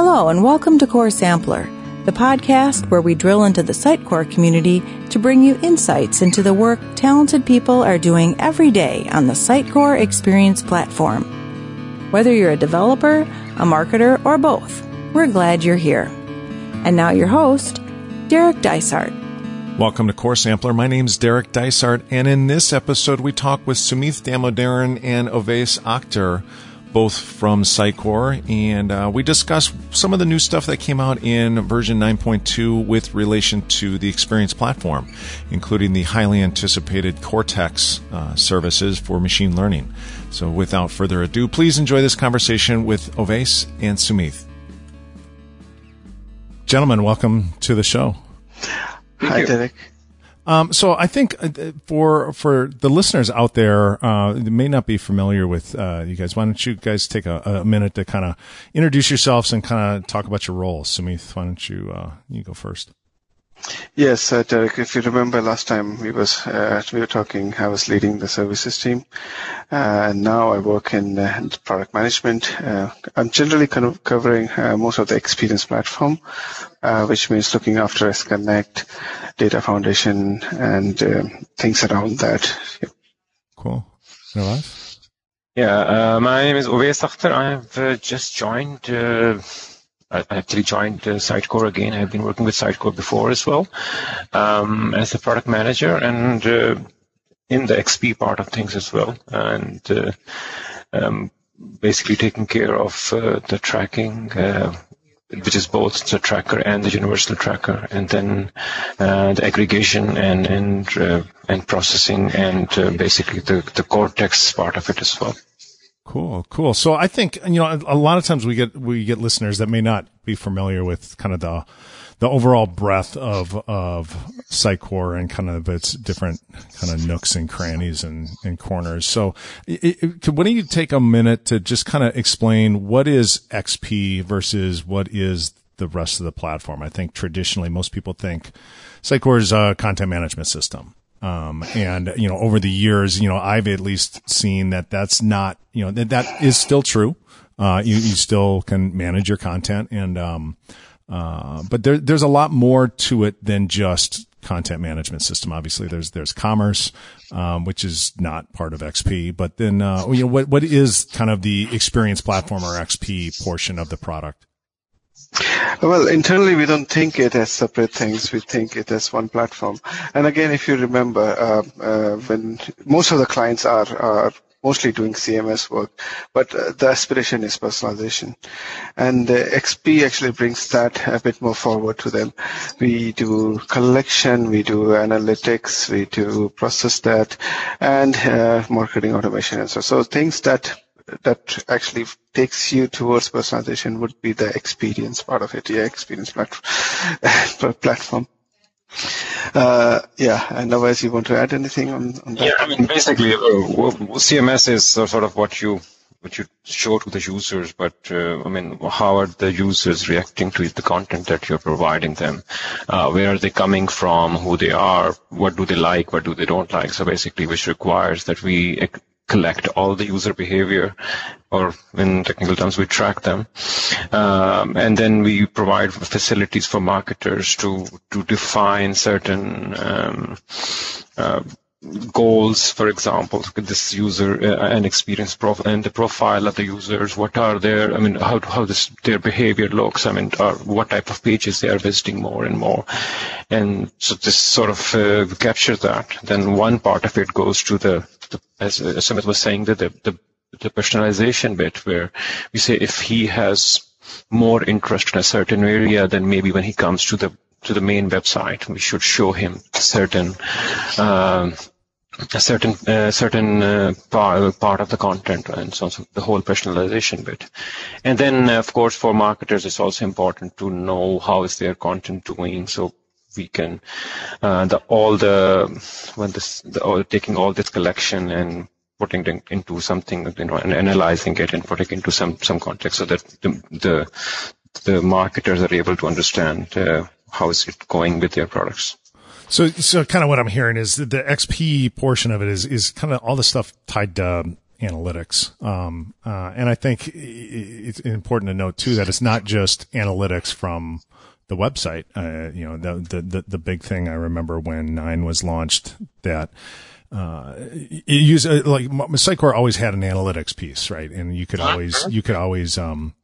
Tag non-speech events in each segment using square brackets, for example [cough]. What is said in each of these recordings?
Hello, and welcome to Core Sampler, the podcast where we drill into the Sitecore community to bring you insights into the work talented people are doing every day on the Sitecore Experience platform. Whether you're a developer, a marketer, or both, we're glad you're here. And now your host, Derek Dysart. Welcome to Core Sampler. My name is Derek Dysart, and in this episode, we talk with Sumith Damodaran and Oveis Akhter both from Sitecore, and uh, we discuss some of the new stuff that came out in version 9.2 with relation to the Experience platform, including the highly anticipated Cortex uh, services for machine learning. So, without further ado, please enjoy this conversation with Oveis and Sumith. Gentlemen, welcome to the show. Hi, Derek. Um, so I think uh, for for the listeners out there uh, that may not be familiar with uh, you guys, why don't you guys take a, a minute to kind of introduce yourselves and kind of talk about your roles? Sumith, why don't you uh, you go first? Yes, uh, Derek. If you remember last time we was uh, we were talking, I was leading the services team, uh, and now I work in uh, product management. Uh, I'm generally kind of covering uh, most of the experience platform, which means looking after XConnect, Data Foundation, and things around that. Yep. Cool. Yeah, my name is Oveis Akhter. I've just joined I actually joined uh, Sitecore again. I've been working with Sitecore before as well um, as a product manager and uh, in the XP part of things as well, and uh, um, basically taking care of uh, the tracking. Uh, which is both the tracker and the universal tracker, and then uh, the aggregation and and and processing, and basically the the Cortex part of it as well. Cool, cool. So I think you know a lot of times we get we get listeners that may not be familiar with kind of the the overall breadth of of Sitecore and kind of its different kind of nooks and crannies and, and corners. So, it, it, why don't you take a minute to just kind of explain what is XP versus what is the rest of the platform? I think traditionally most people think Sitecore is a content management system. Um, and, you know, over the years, you know, I've at least seen that that's not, you know, that, that is still true. Uh, you, you still can manage your content and, um, uh, but there, there's a lot more to it than just content management system. Obviously, there's there's commerce, um, which is not part of XP. But then, uh, you know, what what is kind of the experience platform or XP portion of the product? Well, internally we don't think it as separate things. We think it as one platform. And again, if you remember, uh, uh, when most of the clients are, are mostly doing CMS work, but uh, the aspiration is personalization. And uh, XP actually brings that a bit more forward to them. We do collection, we do analytics, we do process that, and uh, marketing automation and so. So things that that actually takes you towards personalization would be the experience part of it. Yeah, experience platform. Uh, yeah, and otherwise you want to add anything on, on that? Yeah, I mean, basically, uh, CMS is sort of what you what you show to the users, but uh, I mean, how are the users reacting to the content that you're providing them? Uh, where are they coming from? Who they are? What do they like? What do they don't like? So basically, which requires that we collect all the user behavior, or in technical terms, we track them. Um, and then we provide facilities for marketers to, to define certain um, uh, goals, for example, this user uh, and experience profile and the profile of the users. What are their, I mean, how how this their behavior looks. I mean, or what type of pages they are visiting more and more, and so this sort of uh, that. Then one part of it goes to the, the as, as Sumith was saying, the, the the personalization bit where we say if he has more interest in a certain area, then maybe when he comes to the to the main website, we should show him certain um, a certain uh, certain uh, part, part of the content and so, so the whole personalization bit. And then, uh, of course, for marketers, it's also important to know how is their content doing. So we can uh, the all the when this the, all, taking all this collection and putting it into something, you know, and analyzing it and putting it into some some context so that the the, the marketers are able to understand uh, how is it going with their products. So, so kind of what I'm hearing is the XP portion of it is, is kind of all the stuff tied to analytics. Um, uh, and I think it's important to note too that it's not just analytics from the website. Uh, you know, the, the, the, the, big thing I remember when nine was launched that, uh, use uh, like Sitecore always had an analytics piece, right? And you could always, you could always, um,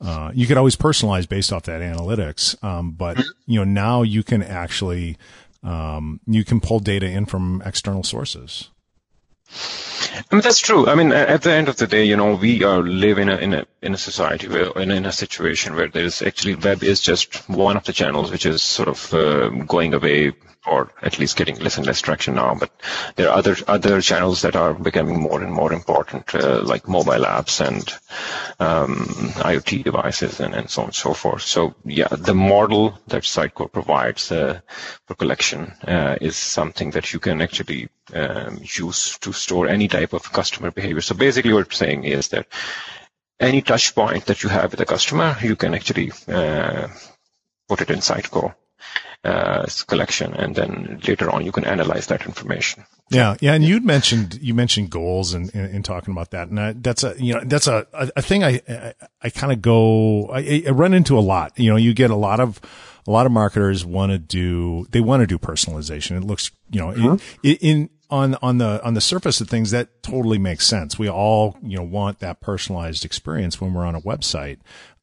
uh, you could always personalize based off that analytics. Um, but you know, now you can actually, um, you can pull data in from external sources. I mean that's true. I mean, at the end of the day, you know, we are live in a in a in a society where in, in a situation where there is actually web is just one of the channels which is sort of uh, going away or at least getting less and less traction now. But there are other other channels that are becoming more and more important, uh, like mobile apps and um, IoT devices and, and so on and so forth. So yeah, the model that Sitecore provides uh, for collection uh, is something that you can actually um, use to store any type of customer behavior. So basically, what we're saying is that any touch point that you have with a customer, you can actually uh, put it in Sitecore uh, collection, and then later on you can analyze that information. Yeah, yeah, and you'd mentioned you mentioned goals and in, in, in, talking about that, and I, that's a you know that's a a, a thing I I, I kind of go I, I run into a lot. You know, you get a lot of a lot of marketers want to do they want to do personalization. It looks you know mm-hmm. in, in on on the on the surface of things that totally makes sense. We all you know want that personalized experience when we're on a website.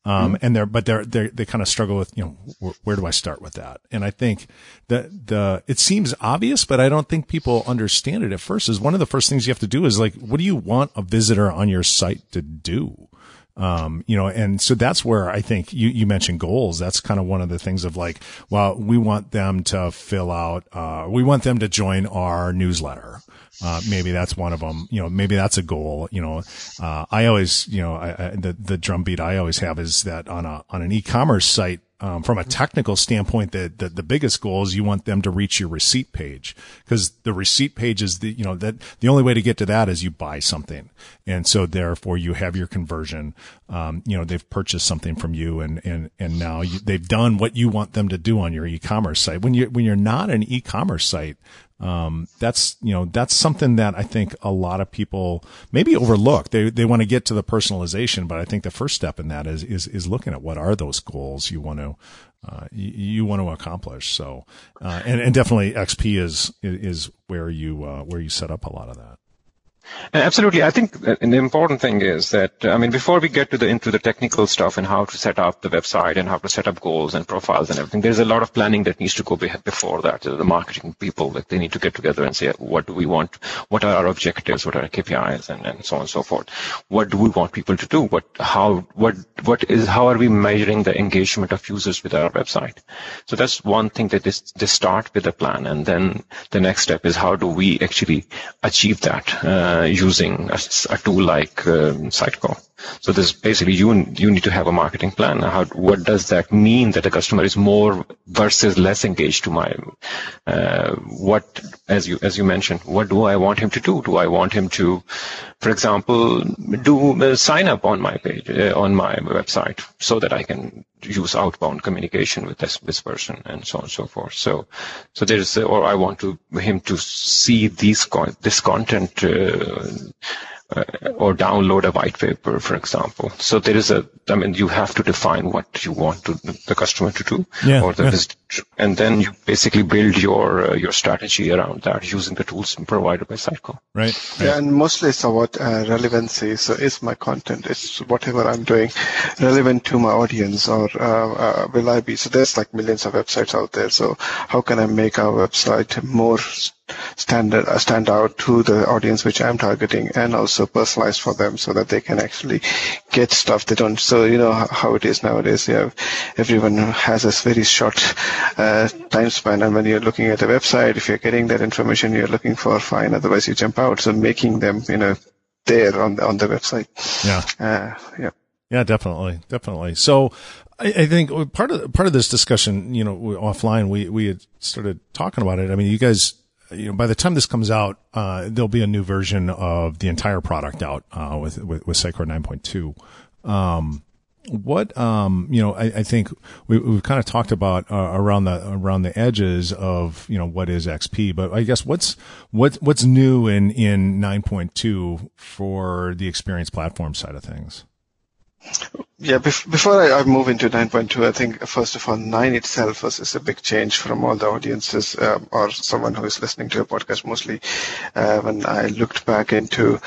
Um, mm-hmm. and they're, but they're, they they kind of struggle with, you know, where, where, do I start with that? And I think that the, it seems obvious, but I don't think people understand it at first is one of the first things you have to do is like, what do you want a visitor on your site to do? Um, you know, and so that's where I think you, you mentioned goals. That's kind of one of the things of like, well, we want them to fill out, uh, we want them to join our newsletter. Uh, maybe that's one of them. You know, maybe that's a goal. You know, uh, I always, you know, I, I, the the drumbeat I always have is that on a on an e-commerce site, um, from a technical standpoint, the, the, the biggest goal is you want them to reach your receipt page because the receipt page is the you know that the only way to get to that is you buy something, and so therefore you have your conversion. Um, you know they've purchased something from you, and and and now you, they've done what you want them to do on your e-commerce site. When you when you're not an e-commerce site, um, that's you know that's something that I think a lot of people maybe overlook. They they want to get to the personalization, but I think the first step in that is is is looking at what are those goals you want to uh, you, want to accomplish. So uh, and and definitely XP is is where you uh, where you set up a lot of that. Absolutely. I think the important thing is that, I mean, before we get to the, into the technical stuff and how to set up the website and how to set up goals and profiles and everything, there's a lot of planning that needs to go before that. The marketing people, that they need to get together and say, what do we want? What are our objectives? What are our KPIs? And, and so on and so forth. What do we want people to do? What, how, what, what is, how are we measuring the engagement of users with our website? So that's one thing that is, they start with a plan. And then the next step is how do we actually achieve that? Uh, uh, using a, a, tool like um, Sitecore. So this basically you you need to have a marketing plan. How what does that mean that a customer is more versus less engaged to my uh, what as you as you mentioned what do I want him to do? Do I want him to, for example, do uh, sign up on my page uh, on my website so that I can use outbound communication with this, this person and so on and so forth. So so there's or I want to him to see these this content uh, or download a white paper, for example. So there is a, I mean, you have to define what you want to, the customer to do, yeah, or the yeah. visitor, and then you basically build your uh, your strategy around that using the tools provided by Sitecore. Right. right. Yeah, and mostly it's about uh, relevancy. So is my content, is whatever I'm doing relevant to my audience, or uh, uh, will I be? So there's like millions of websites out there. So how can I make our website more standard uh, stand out to the audience which I'm targeting and also personalized for them so that they can actually get stuff they don't. So you know how it is nowadays. You have everyone has a very short uh, time span and when you're looking at a website if you're getting that information you're looking for fine otherwise you jump out. So making them you know there on the, on the website. Yeah. Uh, yeah. Yeah definitely. Definitely. So I, I think part of part of this discussion, you know, offline, we we had started talking about it. I mean, you guys you know, by the time this comes out, uh, there'll be a new version of the entire product out, uh, with, with, with Sitecore 9.2. Um, what um you know I, I think we, we've kind of talked about uh, around the around the edges of you know what is XP, but I guess what's what what's new in in 9.2 for the experience platform side of things. Yeah, before I, I, move into 9.2, I think first of all, 9 itself was, is a big change from all the audiences uh, or someone who is listening to a podcast mostly. Uh, when I looked back into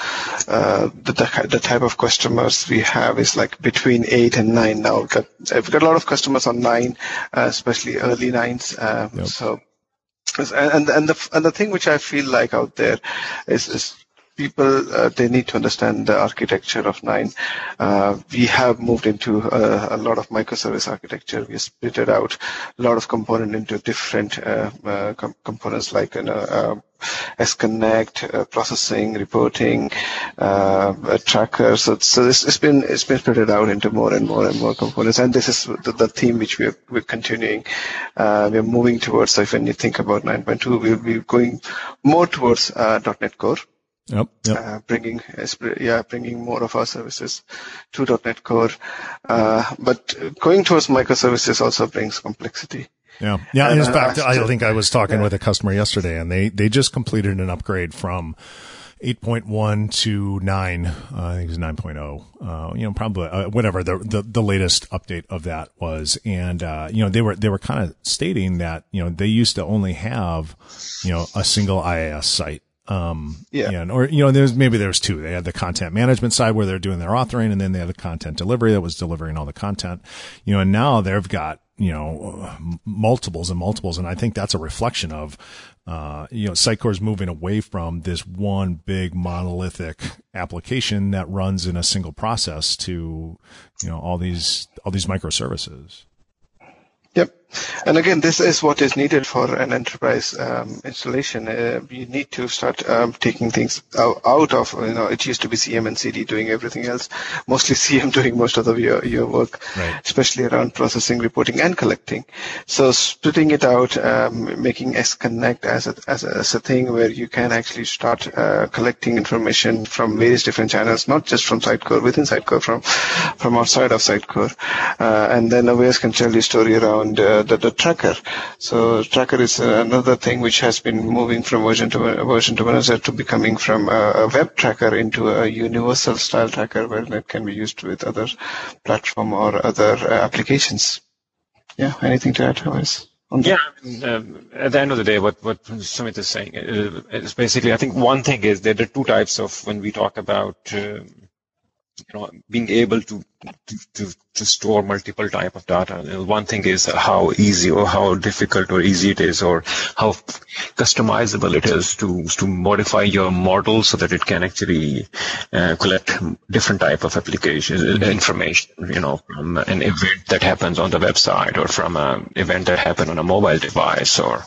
uh, the, the type of customers we have is like between 8 and 9 now. We've got, I've got a lot of customers on 9, uh, especially early 9s. Um, yep. So and and the and the thing which I feel like out there is is people uh, they need to understand the architecture of nine. Uh, we have moved into a, a, lot of microservice architecture. We split it out a lot of component into different uh, uh com- components like you uh, XConnect, uh, processing, reporting, a tracker. So, so this, it's been it's been split out into more and more and more components. And this is the, the theme which we're we're continuing. we're moving towards. So if when you think about 9.2, we'll be going more towards .NET Core. Yep. yep. Uh, bringing yeah bringing more of our services to .NET Core, uh, but going towards microservices also brings complexity. Yeah, yeah. in fact, I think I was talking yeah. with a customer yesterday, and they they just completed an upgrade from 8.1 to 9 uh, i think it's 9.0 uh, you know probably uh, whatever the, the, the latest update of that was and uh, you know they were they were kind of stating that you know they used to only have you know a single IIS site um, yeah. And, or, you know, there's, maybe there's two. They had the content management side where they're doing their authoring and then they had the content delivery that was delivering all the content, you know, and now they've got, you know, multiples and multiples. And I think that's a reflection of, uh, you know, Sitecore is moving away from this one big monolithic application that runs in a single process to, you know, all these, all these microservices. Yep. And again, this is what is needed for an enterprise um, installation. Uh, you need to start um, taking things out, out, of, you know, it used to be CM and CD doing everything else, mostly [laughs] CM doing most of the, your, your work, right. especially around processing, reporting, and collecting. So splitting it out, um, making XConnect as a, as a, as a thing where you can actually start uh, collecting information from various different channels, not just from Sitecore, within Sitecore, from, from outside of Sitecore. Uh, and then Awais can tell you story around around uh, the, the, tracker. So tracker is another thing which has been moving from version to version to version to becoming from a, web tracker into a universal style tracker where it can be used with other platform or other uh, applications. Yeah, anything to add, Awais? Yeah, um, at the end of the day, what what Sumith is saying uh, is basically, I think one thing is there are two types of when we talk about uh, you know, being able to, to, to, to, store multiple type of data. One thing is how easy or how difficult or easy it is or how customizable it is to, to modify your model so that it can actually uh, collect different type of application mm-hmm. information, you know, from an event that happens on the website or from an event that happened on a mobile device or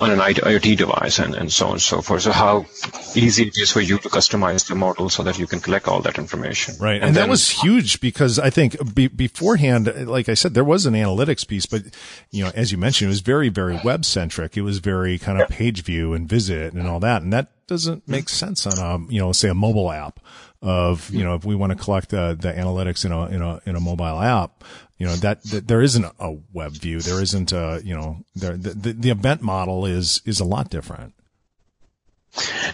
on an IoT device and, and so on and so forth. So how easy it is for you to customize the model so that you can collect all that information. Right. And, and that was huge because I think be, beforehand, like I said, there was an analytics piece, but you know, as you mentioned, it was very, very web centric. It was very kind of page view and visit and all that. And that doesn't make sense on a, you know, say a mobile app of, you know, if we want to collect the, the analytics in a, in a, in a mobile app, you know, that, that there isn't a web view. There isn't a, you know, there, the, the, the event model is, is a lot different.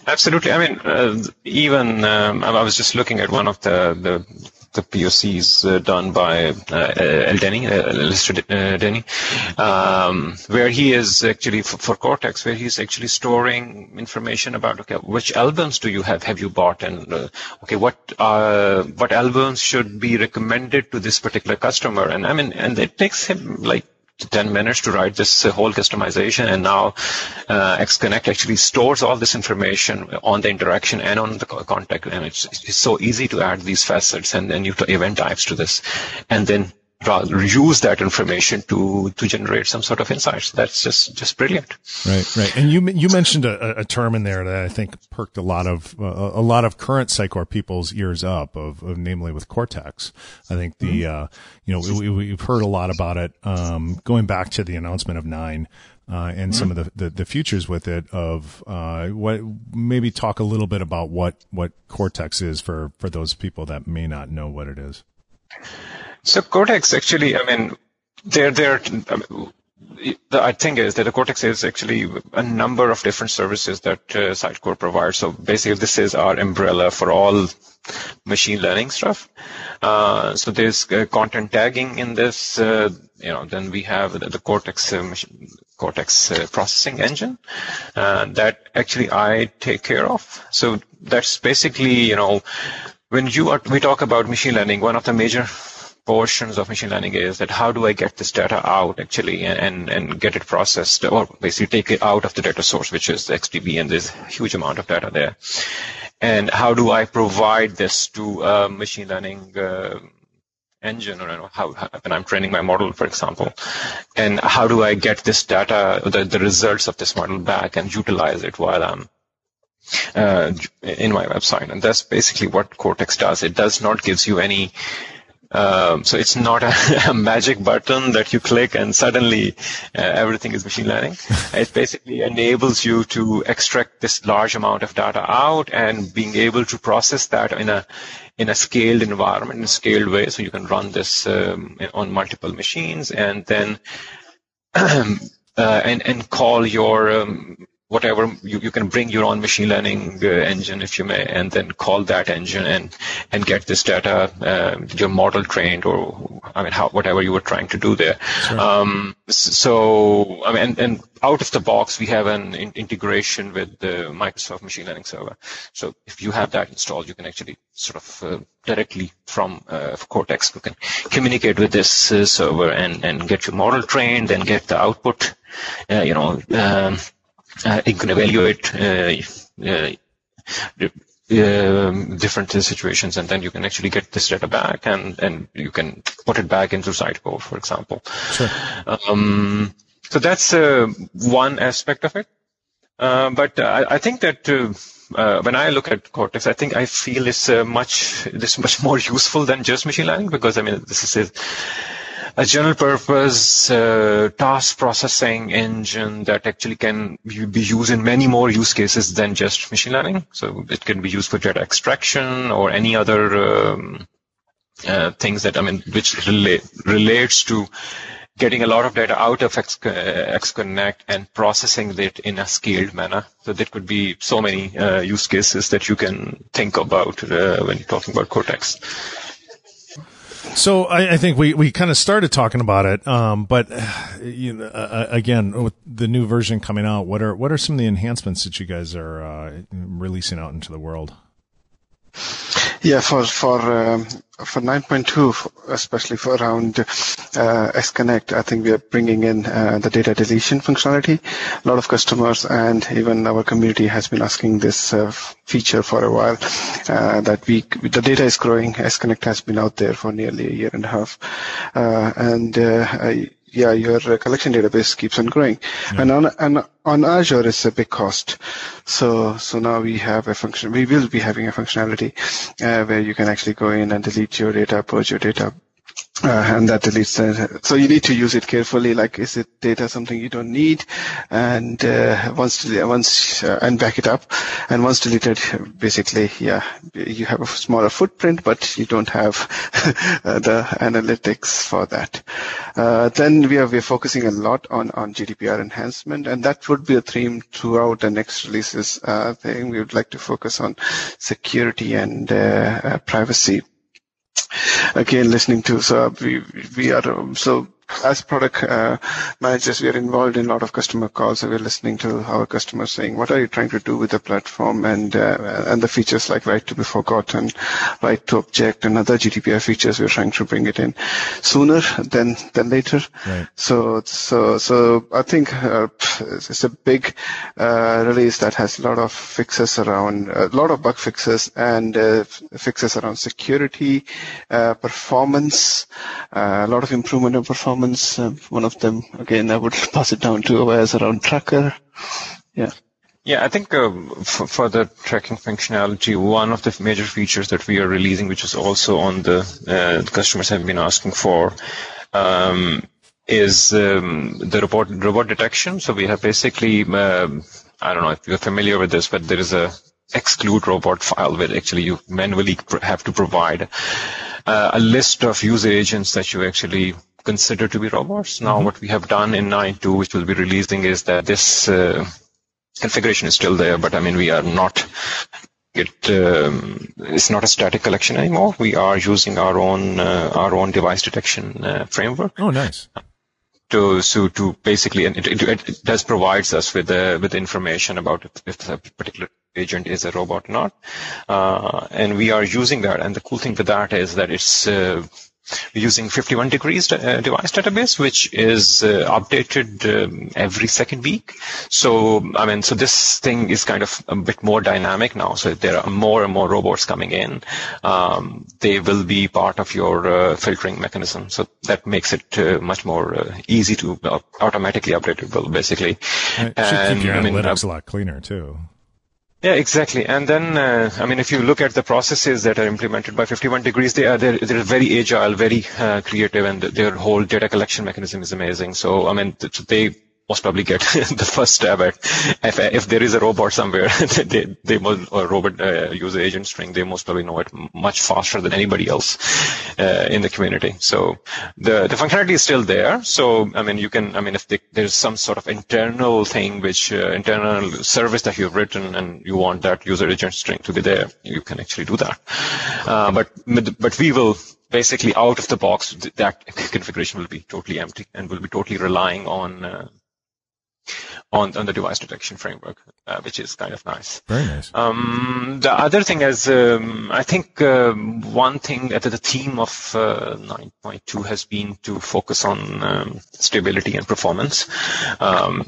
Absolutely. I mean, uh, even um, I was just looking at one of the the, the POCs uh, done by uh, uh, Lester uh, Denny, um, where he is actually for, for, Cortex, where he's actually storing information about okay, which albums do you have have you bought, and okay, what what albums should be recommended to this particular customer, and I mean, and it takes him like 10 minutes to write this uh, whole customization and now uh, XConnect actually stores all this information on the interaction and on the contact and it's, it's so easy to add these facets and then you event types to this. And then use that information to to generate some sort of insights. That's just just brilliant. Right, right. And you you mentioned a, a term in there that I think perked a lot of uh, a lot of current Sitecore people's ears up, of, of namely with Cortex. I think the mm-hmm. uh, you know we, we've heard a lot about it um, going back to the announcement of nine. Uh, and mm-hmm. some of the, the, the, futures with it of uh, what maybe talk a little bit about what what Cortex is for for those people that may not know what it is. So Cortex actually, I mean, they're they're. I the thing is that the Cortex is actually a number of different services that uh, Sitecore provides. So basically, this is our umbrella for all machine learning stuff. Uh, so there's uh, content tagging in this. Uh, you know, then we have the, the Cortex uh, machine, Cortex uh, processing engine that actually I take care of. So that's basically you know when you are we talk about machine learning, one of the major portions of machine learning is that how do I get this data out actually and, and get it processed or basically take it out of the data source, which is XDB, and there's a huge amount of data there. And how do I provide this to a machine learning uh, engine or you know, how, how, when I'm training my model, for example, and how do I get this data, the, the results of this model back and utilize it while I'm uh, in my website. And that's basically what Cortex does. It does not gives you any um, so it's not a, [laughs] a, magic button that you click and suddenly uh, everything is machine learning. [laughs] it basically enables you to extract this large amount of data out and being able to process that in a in a scaled environment, in a scaled way. So you can run this um, on multiple machines and then [clears throat] uh, and and call your um, whatever you, you can bring your own machine learning uh, engine if you may and then call that engine and and get this data uh, your model trained or i mean how whatever you were trying to do there. Sure. um, so i mean and, and, out of the box we have an in- integration with the microsoft machine learning server. So if you have that installed you can actually sort of uh, directly from uh, cortex you can communicate with this uh, server and and get your model trained and get the output. Uh, you know um, you can evaluate uh, uh, um, different situations, and then you can actually get this data back, and and you can put it back into Sitecore, for example. Sure. Um, so that's uh, one aspect of it. Uh, but uh, I, I, think that when I look at Cortex, I think I feel it's much this much [laughs] more useful than just machine learning because I mean this is a general purpose uh, task processing engine that actually can be used in many more use cases than just machine learning. So it can be used for data extraction or any other um, uh, things that I mean, which relate relates to getting a lot of data out of X, uh, XConnect and processing it in a scaled manner. So there could be so many uh, use cases that you can think about uh, when you're talking about Cortex. So I, I, think we, we kind of started talking about it, um, but you know, uh, again, with the new version coming out, what are what are some of the enhancements that you guys are uh, releasing out into the world? Yeah, for for um, for 9.2, especially for around uh, Connect, I think we are bringing in uh, the data deletion functionality. A lot of customers and even our community has been asking this uh, feature for a while. Uh, that we the data is growing. XConnect has been out there for nearly a year and a half, uh, and uh, I, yeah, your collection database keeps on growing. Yeah. And on and on Azure, it's a big cost. So so now we have a function. We will be having a functionality uh, where you can actually go in and delete your data, purge your data, uh, and that deletes it. So you need to use it carefully. Like, is it data something you don't need? And uh, once once uh, and back it up. And once deleted, basically, yeah, you have a smaller footprint, but you don't have [laughs] uh, the analytics for that. Uh, then we are we're focusing a lot on on GDPR enhancement, and that would be a theme throughout the next releases. Uh, thing we would like to focus on security and privacy again listening to. So we we are um, so as product uh, managers, we are involved in a lot of customer calls. So we're listening to our customers saying, "What are you trying to do with the platform?" and uh, and the features like right to be forgotten, right to object, and other GDPR features. We're trying to bring it in sooner than than later. Right. So so so I think uh, it's a big uh, release that has a lot of fixes around a lot of bug fixes and uh, fixes around security, uh, performance, a lot of improvement in performance performance. Uh, one of them, again, I would [laughs] pass it down to was around tracker. Yeah. Yeah, I think uh, for, for, the tracking functionality, one of the major features that we are releasing, which is also on the, uh, customers have been asking for, um, is um, the robot robot detection. So we have basically, uh, I don't know if you're familiar with this, but there is a exclude robot file where actually you manually have to provide uh, a list of user agents that you actually consider to be robots. Now, mm-hmm. what we have done in 9.2, which we'll be releasing, is that this uh, configuration is still there, but I mean, we are not it um, it's not a static collection anymore. We are using our own uh, our own device detection uh, framework. Oh, nice. To so to basically, and it, it, it does provides us with the with information about if, if a particular agent is a robot or not, uh, and we are using that. And the cool thing with that is that it's uh, using 51 degrees uh, device database, which is uh, updated um, every second week. So, I mean, so this thing is kind of a bit more dynamic now. So there are more and more robots coming in. Um, they will be part of your uh, filtering mechanism. So that makes it uh, much more uh, easy to uh, automatically update it, well, basically. It should keep your I analytics mean, a lot cleaner too. Yeah, exactly. And then, uh, I mean, if you look at the processes that are implemented by 51 Degrees, they are they're, they're very agile, very uh, creative, and their whole data collection mechanism is amazing. So, I mean, they most probably get [laughs] the first stab at if, if there is a robot somewhere [laughs] they they most or robot uh, user agent string they most probably know it much faster than anybody else uh, in the community. So the the functionality is still there. So i mean you can i mean if they, there's some sort of internal thing which uh, internal service that you've written and you want that user agent string to be there you can actually do that. Uh, but but we will basically out of the box that configuration will be totally empty and will be totally relying on uh, on, on the device detection framework, uh, which is kind of nice. Very nice. Um, the other thing is, um, I think um, one thing that the theme of uh, 9.2 has been to focus on um, stability and performance. Um,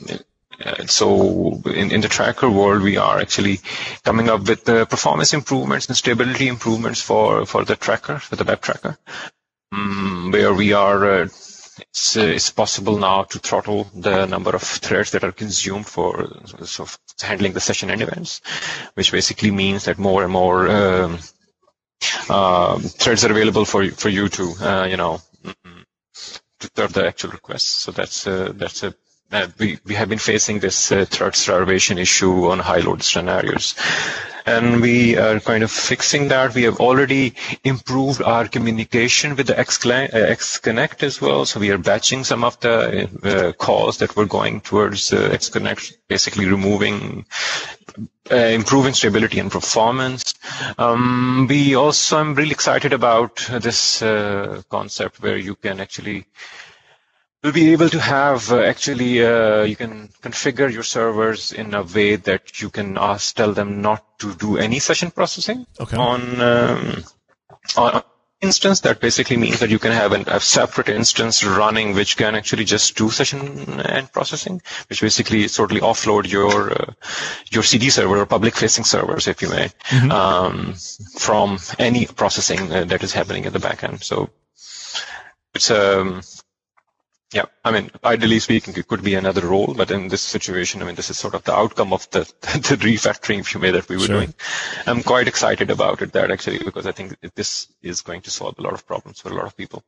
uh, so in, in the tracker world, we are actually coming up with the performance improvements and stability improvements for, for the tracker, for the web tracker, um, where we are uh, it's, uh, it's possible now to throttle the number of threads that are consumed for handling the session end events, which basically means that more and more um, uh, threads are available for for you to uh, you know to serve the actual requests. So that's uh, that's a uh, we, we have been facing this uh, thread starvation issue on high load scenarios and we are kind of fixing that. We have already improved our communication with the XConnect as well. So we are batching some of the uh, calls that were going towards uh, XConnect, basically removing, uh, improving stability and performance. Um, we also, I'm really excited about this uh, concept where you can actually You'll be able to have uh, actually uh, you can configure your servers in a way that you can ask tell them not to do any session processing okay. on um, on instance that basically means that you can have an, a separate instance running which can actually just do session end processing which basically sort totally offload your uh, your cd server or public facing servers if you may mm-hmm. um, from any processing uh, that is happening at the backend so it's um yeah, I mean, ideally speaking, it could be another role, but in this situation, I mean, this is sort of the outcome of the, [laughs] the refactoring, if you may, that we were sure. doing. I'm quite excited about it, that actually, because I think this is going to solve a lot of problems for a lot of people.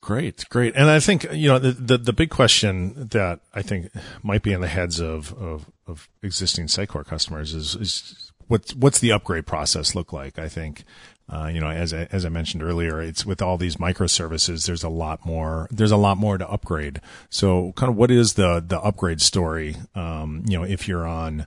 Great, great. And I think, you know, the, the, the big question that I think might be in the heads of, of, of existing Sitecore customers is, is what's, what's the upgrade process look like? I think, uh, you know, as I, as I mentioned earlier, it's with all these microservices. There's a lot more. There's a lot more to upgrade. So, kind of, what is the the upgrade story? Um, you know, if you're on,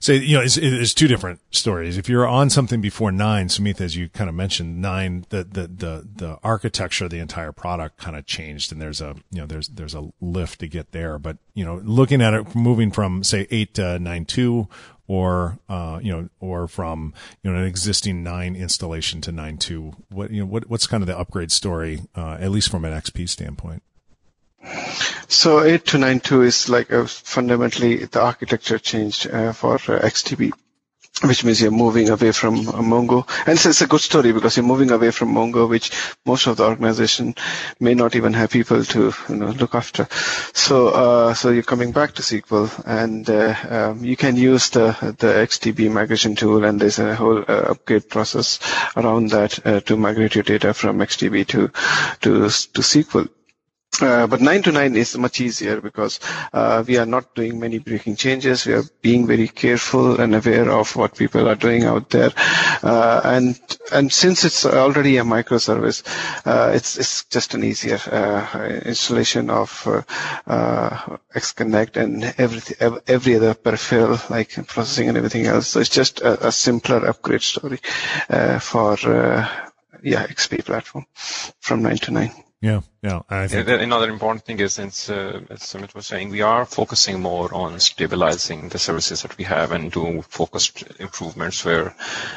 say, you know, it's, it's two different stories. If you're on something before nine, Sumith, as you kind of mentioned, nine, the the the the architecture of the entire product kind of changed, and there's a you know there's there's a lift to get there. But you know, looking at it, moving from say eight to nine two or uh, you know, or from you know an existing nine installation to nine two? What you know, what what's kind of the upgrade story, uh, at least from an XP standpoint? So 8292 is like fundamentally the architecture changed uh, for uh, XDB which means you're moving away from Mongo. And it's, it's, a good story because you're moving away from Mongo, which most of the organization may not even have people to you know, look after. So, uh, so you're coming back to SQL, and uh, um, you can use the the XDB migration tool, and there's a whole uh, upgrade process around that uh, to migrate your data from XDB to to to SQL. Uh, but 9 to 9 is much easier because uh, we are not doing many breaking changes. We are being very careful and aware of what people are doing out there. Uh, and and since it's already a microservice, uh, it's it's just an easier uh, installation of uh, XConnect and every every other peripheral like processing and everything else. So it's just a, a simpler upgrade story for yeah XP platform from 9 to 9. Yeah, yeah. I think another important thing is, since uh, as Sumith was saying, we are focusing more on stabilizing the services that we have and do focused improvements where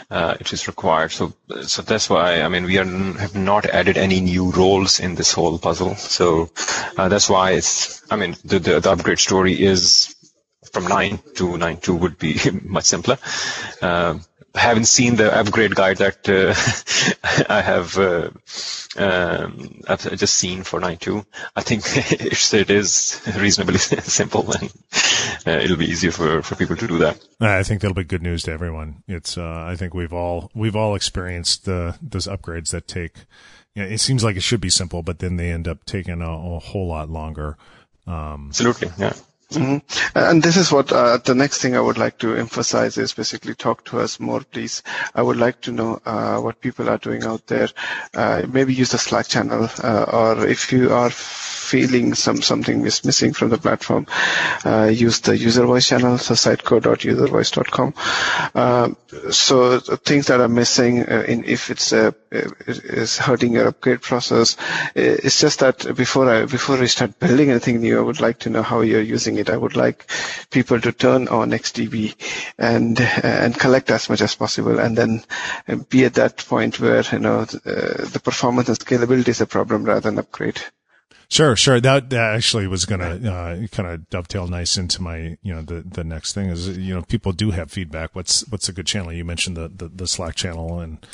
uh, it is required. So, so that's why I mean we are, have not added any new roles in this whole puzzle. So uh, that's why it's. I mean the, the the upgrade story is from nine to nine two would be [laughs] much simpler. Uh, haven't seen the upgrade guide that uh, [laughs] I have uh, um, I've just seen for 9.2. I think [laughs] it is reasonably [laughs] simple and uh, it'll be easier for, for people to do that. I think that'll be good news to everyone. It's uh, I think we've all we've all experienced the those upgrades that take. You know, it seems like it should be simple, but then they end up taking a, a whole lot longer. Um, Absolutely, yeah. Mm-hmm. And this is what uh, the next thing I would like to emphasize is basically talk to us more, please. I would like to know uh, what people are doing out there. Uh, maybe use the Slack channel, uh, or if you are feeling some something is missing from the platform, uh, use the user voice channel, so sitecore.uservoice.com. Uh, so things that are missing, in if it's is hurting your upgrade process, it's just that before I before we start building anything new, I would like to know how you're using it. I would like people to turn on XDB and and collect as much as possible, and then be at that point where you know the, uh, the performance and scalability is a problem rather than upgrade. Sure, sure. That, that actually was going to uh, kind of dovetail nice into my, you know, the the next thing is, you know, people do have feedback. What's what's a good channel? You mentioned the the, the Slack channel and,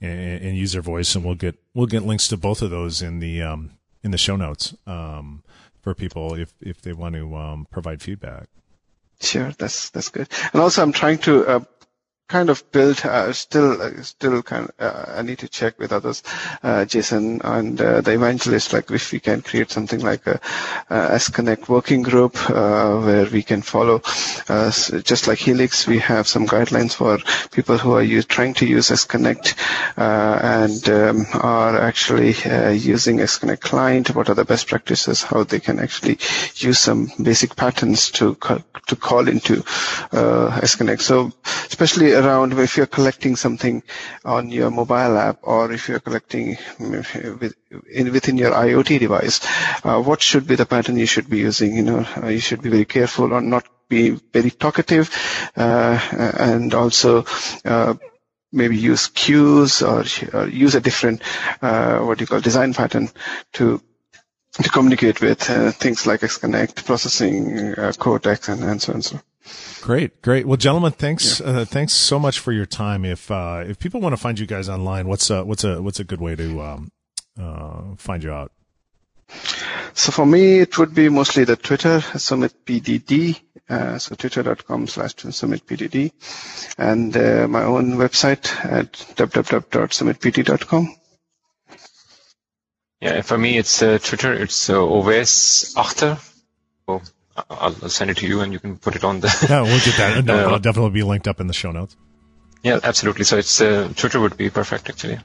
and, and user voice, and we'll get we'll get links to both of those in the um in the show notes. Um, for people if if they want to um, provide feedback. Sure, that's that's good. And also, I'm trying to uh, kind of built uh, still uh, still kind of, uh, I need to check with others uh, Jason and uh, the evangelist like if we can create something like a, a XConnect working group uh, where we can follow so just like Helix we have some guidelines for people who are use, trying to use XConnect and um, are actually using XConnect client what are the best practices how they can actually use some basic patterns to to call into XConnect. So especially around if you're collecting something on your mobile app or if you're collecting with, in, within your IoT device, uh, what should be the pattern you should be using? You know, uh, you should be very careful or not be very talkative, uh, and also uh, maybe use queues or, or use a different uh, what you call design pattern to to communicate with uh, things like XConnect, processing, Cortex, and, and so on. So. Great, great. Well, gentlemen, thanks, yeah. uh, thanks so much for your time. If uh, if people want to find you guys online, what's a what's a what's a good way to um, uh, find you out? So for me, it would be mostly the Twitter Sumit PDD. Uh, so twitter.com slash summitpdd and uh, my own website at www.summitpt.com. Yeah, for me, it's uh, Twitter. It's uh, OVS Achter. Oh I'll, I'll, send it to you and you can put it on the. [laughs] no, we'll get that. No, [laughs] uh, it'll definitely be linked up in the show notes. Yeah, absolutely. So it's uh, Twitter would be perfect actually.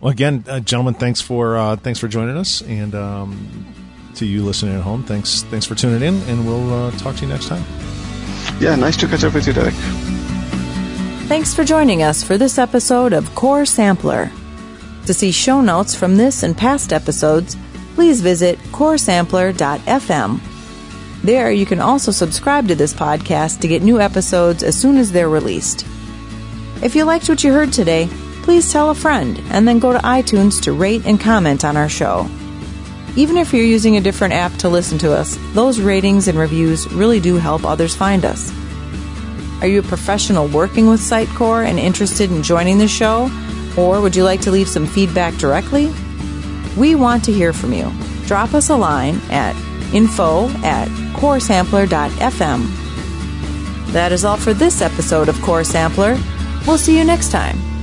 Well, again, uh, gentlemen, thanks for uh, thanks for joining us, and um, to you listening at home, thanks thanks for tuning in, and we'll uh, talk to you next time. Yeah, nice to catch up with you, Derek. Thanks for joining us for this episode of Core Sampler. To see show notes from this and past episodes, please visit coresampler.fm there, you can also subscribe to this podcast to get new episodes as soon as they're released. If you liked what you heard today, please tell a friend and then go to iTunes to rate and comment on our show. Even if you're using a different app to listen to us, those ratings and reviews really do help others find us. Are you a professional working with Sitecore and interested in joining the show? Or would you like to leave some feedback directly? We want to hear from you. Drop us a line at info at coresampler.fm. That is all for this episode of Core Sampler. We'll see you next time.